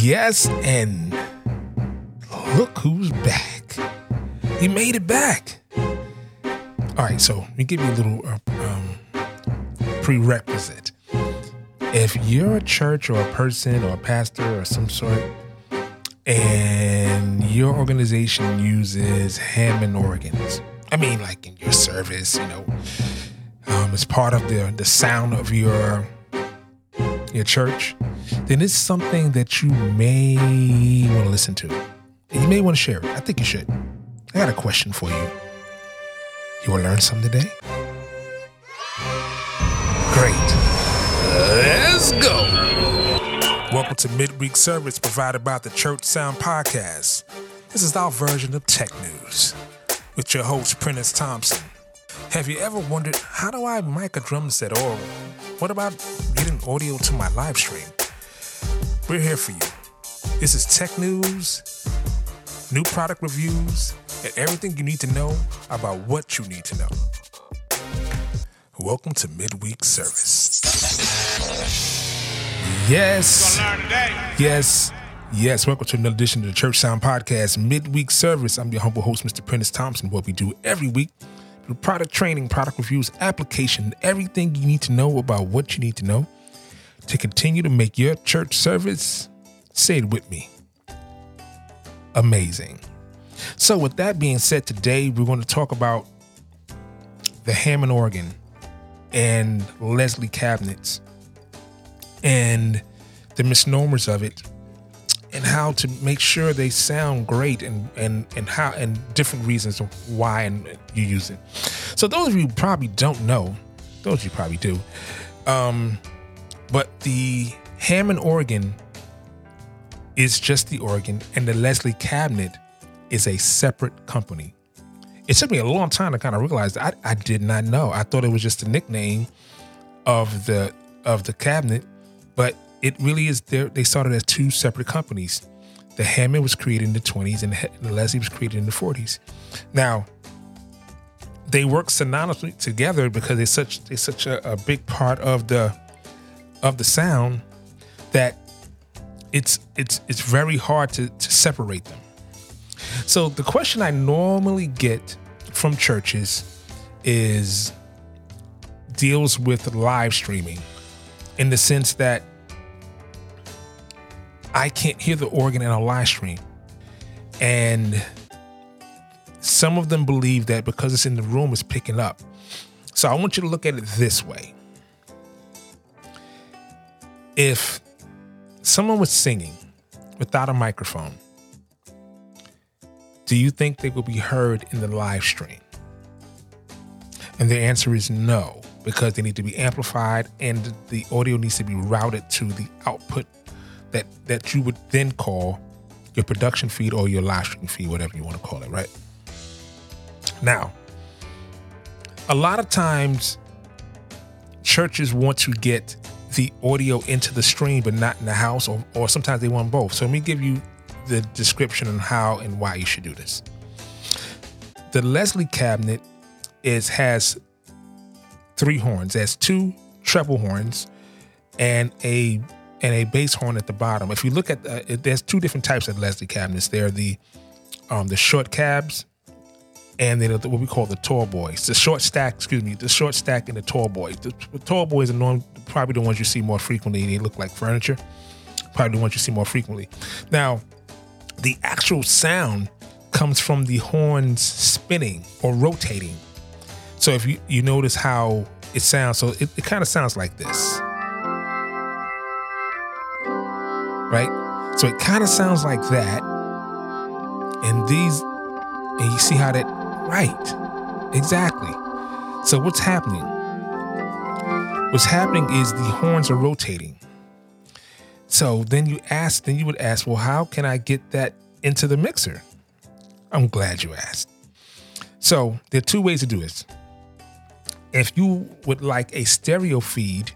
Yes, and look who's back. He made it back. All right, so let me give you a little uh, um, prerequisite. If you're a church or a person or a pastor or some sort, and your organization uses Hammond organs, I mean, like in your service, you know, um, as part of the the sound of your your church, then it's something that you may want to listen to. You may want to share it. I think you should. I got a question for you. You want to learn something today? Great. Let's go. Welcome to Midweek Service provided by the Church Sound Podcast. This is our version of tech news with your host, Prentiss Thompson. Have you ever wondered how do I mic a drum set or what about getting audio to my live stream? We're here for you. This is tech news, new product reviews, and everything you need to know about what you need to know. Welcome to Midweek Service. Yes. Yes. Yes, welcome to another edition of the Church Sound Podcast Midweek Service. I'm your humble host, Mr. Prentiss Thompson. What we do every week product training, product reviews, application, everything you need to know about what you need to know to continue to make your church service, say it with me, amazing. So, with that being said, today we're going to talk about the Hammond organ and Leslie cabinets and the misnomers of it and how to make sure they sound great and and and how and different reasons why and you use it. So those of you probably don't know, those you probably do. Um, but the Hammond organ is just the organ, and the Leslie cabinet is a separate company. It took me a long time to kind of realize I, I did not know. I thought it was just a nickname of the of the cabinet, but it really is there. They started as two separate companies. The Hammond was created in the 20s and the Leslie was created in the 40s. Now, they work synonymously together because it's such it's such a, a big part of the of the sound that it's it's it's very hard to, to separate them. So the question I normally get from churches is deals with live streaming in the sense that I can't hear the organ in a live stream. And some of them believe that because it's in the room, it's picking up. So I want you to look at it this way. If someone was singing without a microphone, do you think they will be heard in the live stream? And the answer is no, because they need to be amplified and the audio needs to be routed to the output that that you would then call your production feed or your live stream feed, whatever you want to call it, right? Now, a lot of times churches want to get the audio into the stream but not in the house, or, or sometimes they want both. So let me give you the description on how and why you should do this. The Leslie cabinet is has three horns. It has two treble horns and a and a bass horn at the bottom. If you look at, uh, it, there's two different types of Leslie cabinets. They're the um, the short cabs, and then what we call the tall boys. The short stack, excuse me, the short stack and the tall boys. The, the tall boys are norm, probably the ones you see more frequently. They look like furniture. Probably the ones you see more frequently. Now, the actual sound comes from the horns spinning or rotating. So if you you notice how it sounds, so it, it kind of sounds like this. Right? So it kind of sounds like that. And these, and you see how that, right? Exactly. So what's happening? What's happening is the horns are rotating. So then you ask, then you would ask, well, how can I get that into the mixer? I'm glad you asked. So there are two ways to do this. If you would like a stereo feed,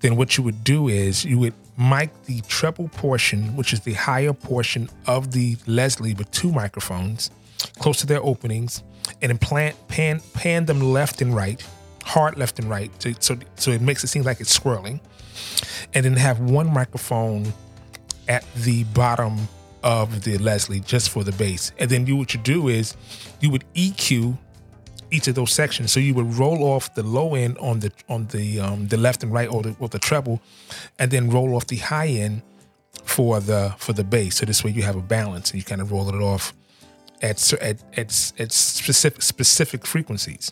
then what you would do is you would mic the treble portion, which is the higher portion of the Leslie with two microphones close to their openings, and implant pan pan them left and right. hard left and right, to, so so it makes it seem like it's swirling, and then have one microphone at the bottom of the Leslie just for the bass. And then you what you do is you would EQ each of those sections. So you would roll off the low end on the on the um, the left and right or the, or the treble, and then roll off the high end for the for the bass. So this way you have a balance and you kind of roll it off at at at, at specific specific frequencies.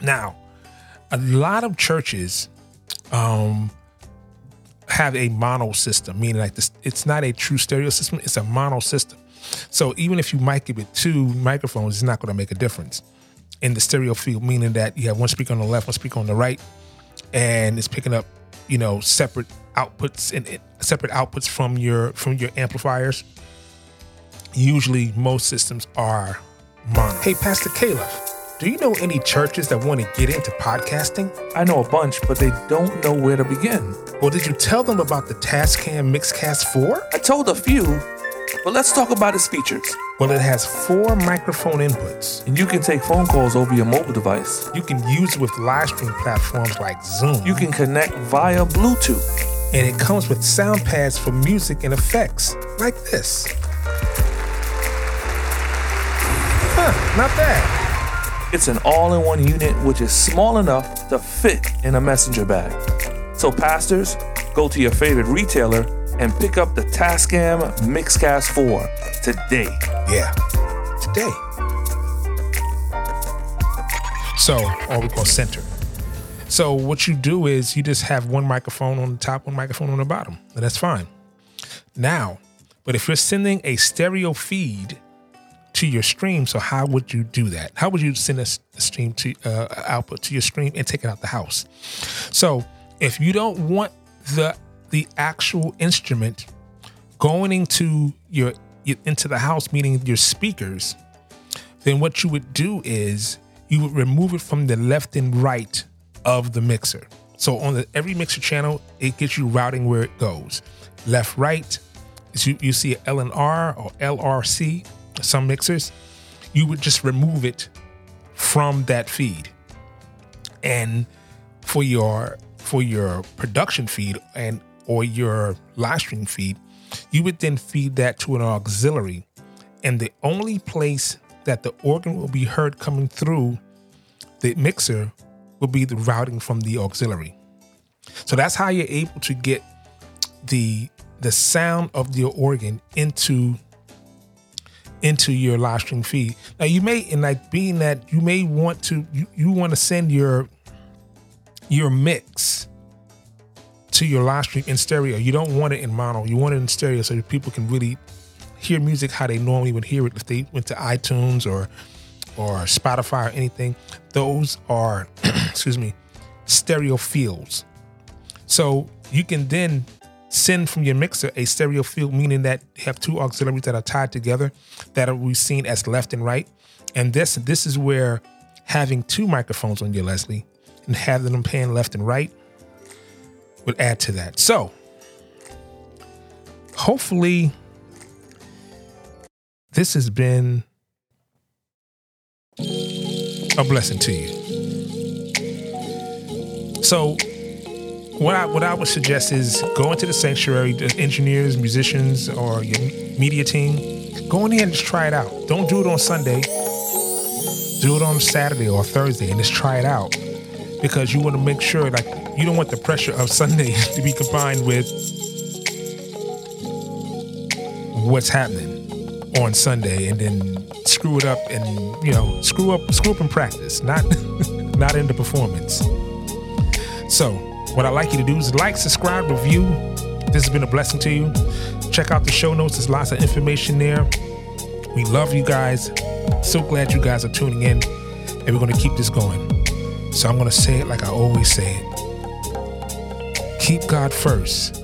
Now, a lot of churches um, have a mono system, meaning like this, it's not a true stereo system, it's a mono system. So even if you mic it with two microphones, it's not going to make a difference in the stereo field, meaning that you have one speaker on the left, one speaker on the right, and it's picking up, you know, separate outputs and separate outputs from your from your amplifiers. Usually, most systems are mono. Hey, Pastor Caleb, do you know any churches that want to get into podcasting? I know a bunch, but they don't know where to begin. Well, did you tell them about the Tascam Mixcast 4? I told a few, but let's talk about its features. Well, it has four microphone inputs. And you can take phone calls over your mobile device. You can use it with live stream platforms like Zoom. You can connect via Bluetooth. And it comes with sound pads for music and effects, like this. Huh, not bad. It's an all in one unit which is small enough to fit in a messenger bag. So, pastors, go to your favorite retailer and pick up the Tascam Mixcast 4 today. Yeah, today. So, or we call center. So, what you do is you just have one microphone on the top, one microphone on the bottom, and that's fine. Now, but if you're sending a stereo feed to your stream. So how would you do that? How would you send a, stream to uh, output to your stream and take it out the house? So if you don't want the the actual instrument going into your into the house, meaning your speakers, then what you would do is you would remove it from the left and right of the mixer. So on the every mixer channel, it gets you routing where it goes. Left, right. You, you see LNR or LRC some mixers, you would just remove it from that feed. And for your for your production feed and or your live stream feed, you would then feed that to an auxiliary. And the only place that the organ will be heard coming through the mixer will be the routing from the auxiliary. So that's how you're able to get the the sound of the organ into into your live stream feed. Now you may, and like being that you may want to, you, you want to send your your mix to your live stream in stereo. You don't want it in mono. You want it in stereo so people can really hear music how they normally would hear it if they went to iTunes or or Spotify or anything. Those are, excuse me, stereo fields. So you can then send from your mixer a stereo field, meaning that you have two auxiliaries that are tied together that we seen as left and right. And this this is where having two microphones on your Leslie and having them pan left and right would add to that. So hopefully this has been a blessing to you. So what I what I would suggest is go into the sanctuary, the engineers, musicians, or your media team. Go in there and just try it out. Don't do it on Sunday. Do it on Saturday or Thursday and just try it out. Because you want to make sure like you don't want the pressure of Sunday to be combined with what's happening on Sunday and then screw it up and you know screw up screw up in practice, not not in the performance. So what I'd like you to do is like, subscribe, review. This has been a blessing to you. Check out the show notes, there's lots of information there. We love you guys. So glad you guys are tuning in, and we're going to keep this going. So I'm going to say it like I always say it keep God first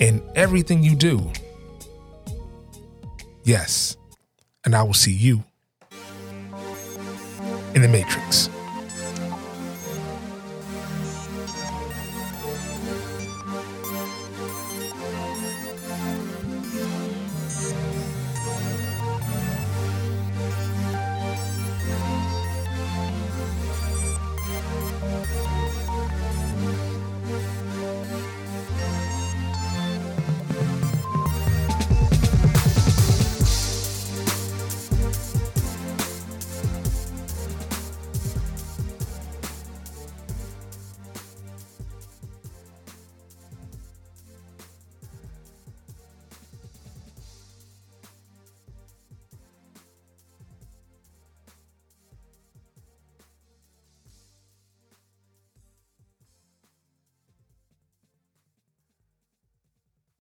in everything you do. Yes. And I will see you in the Matrix.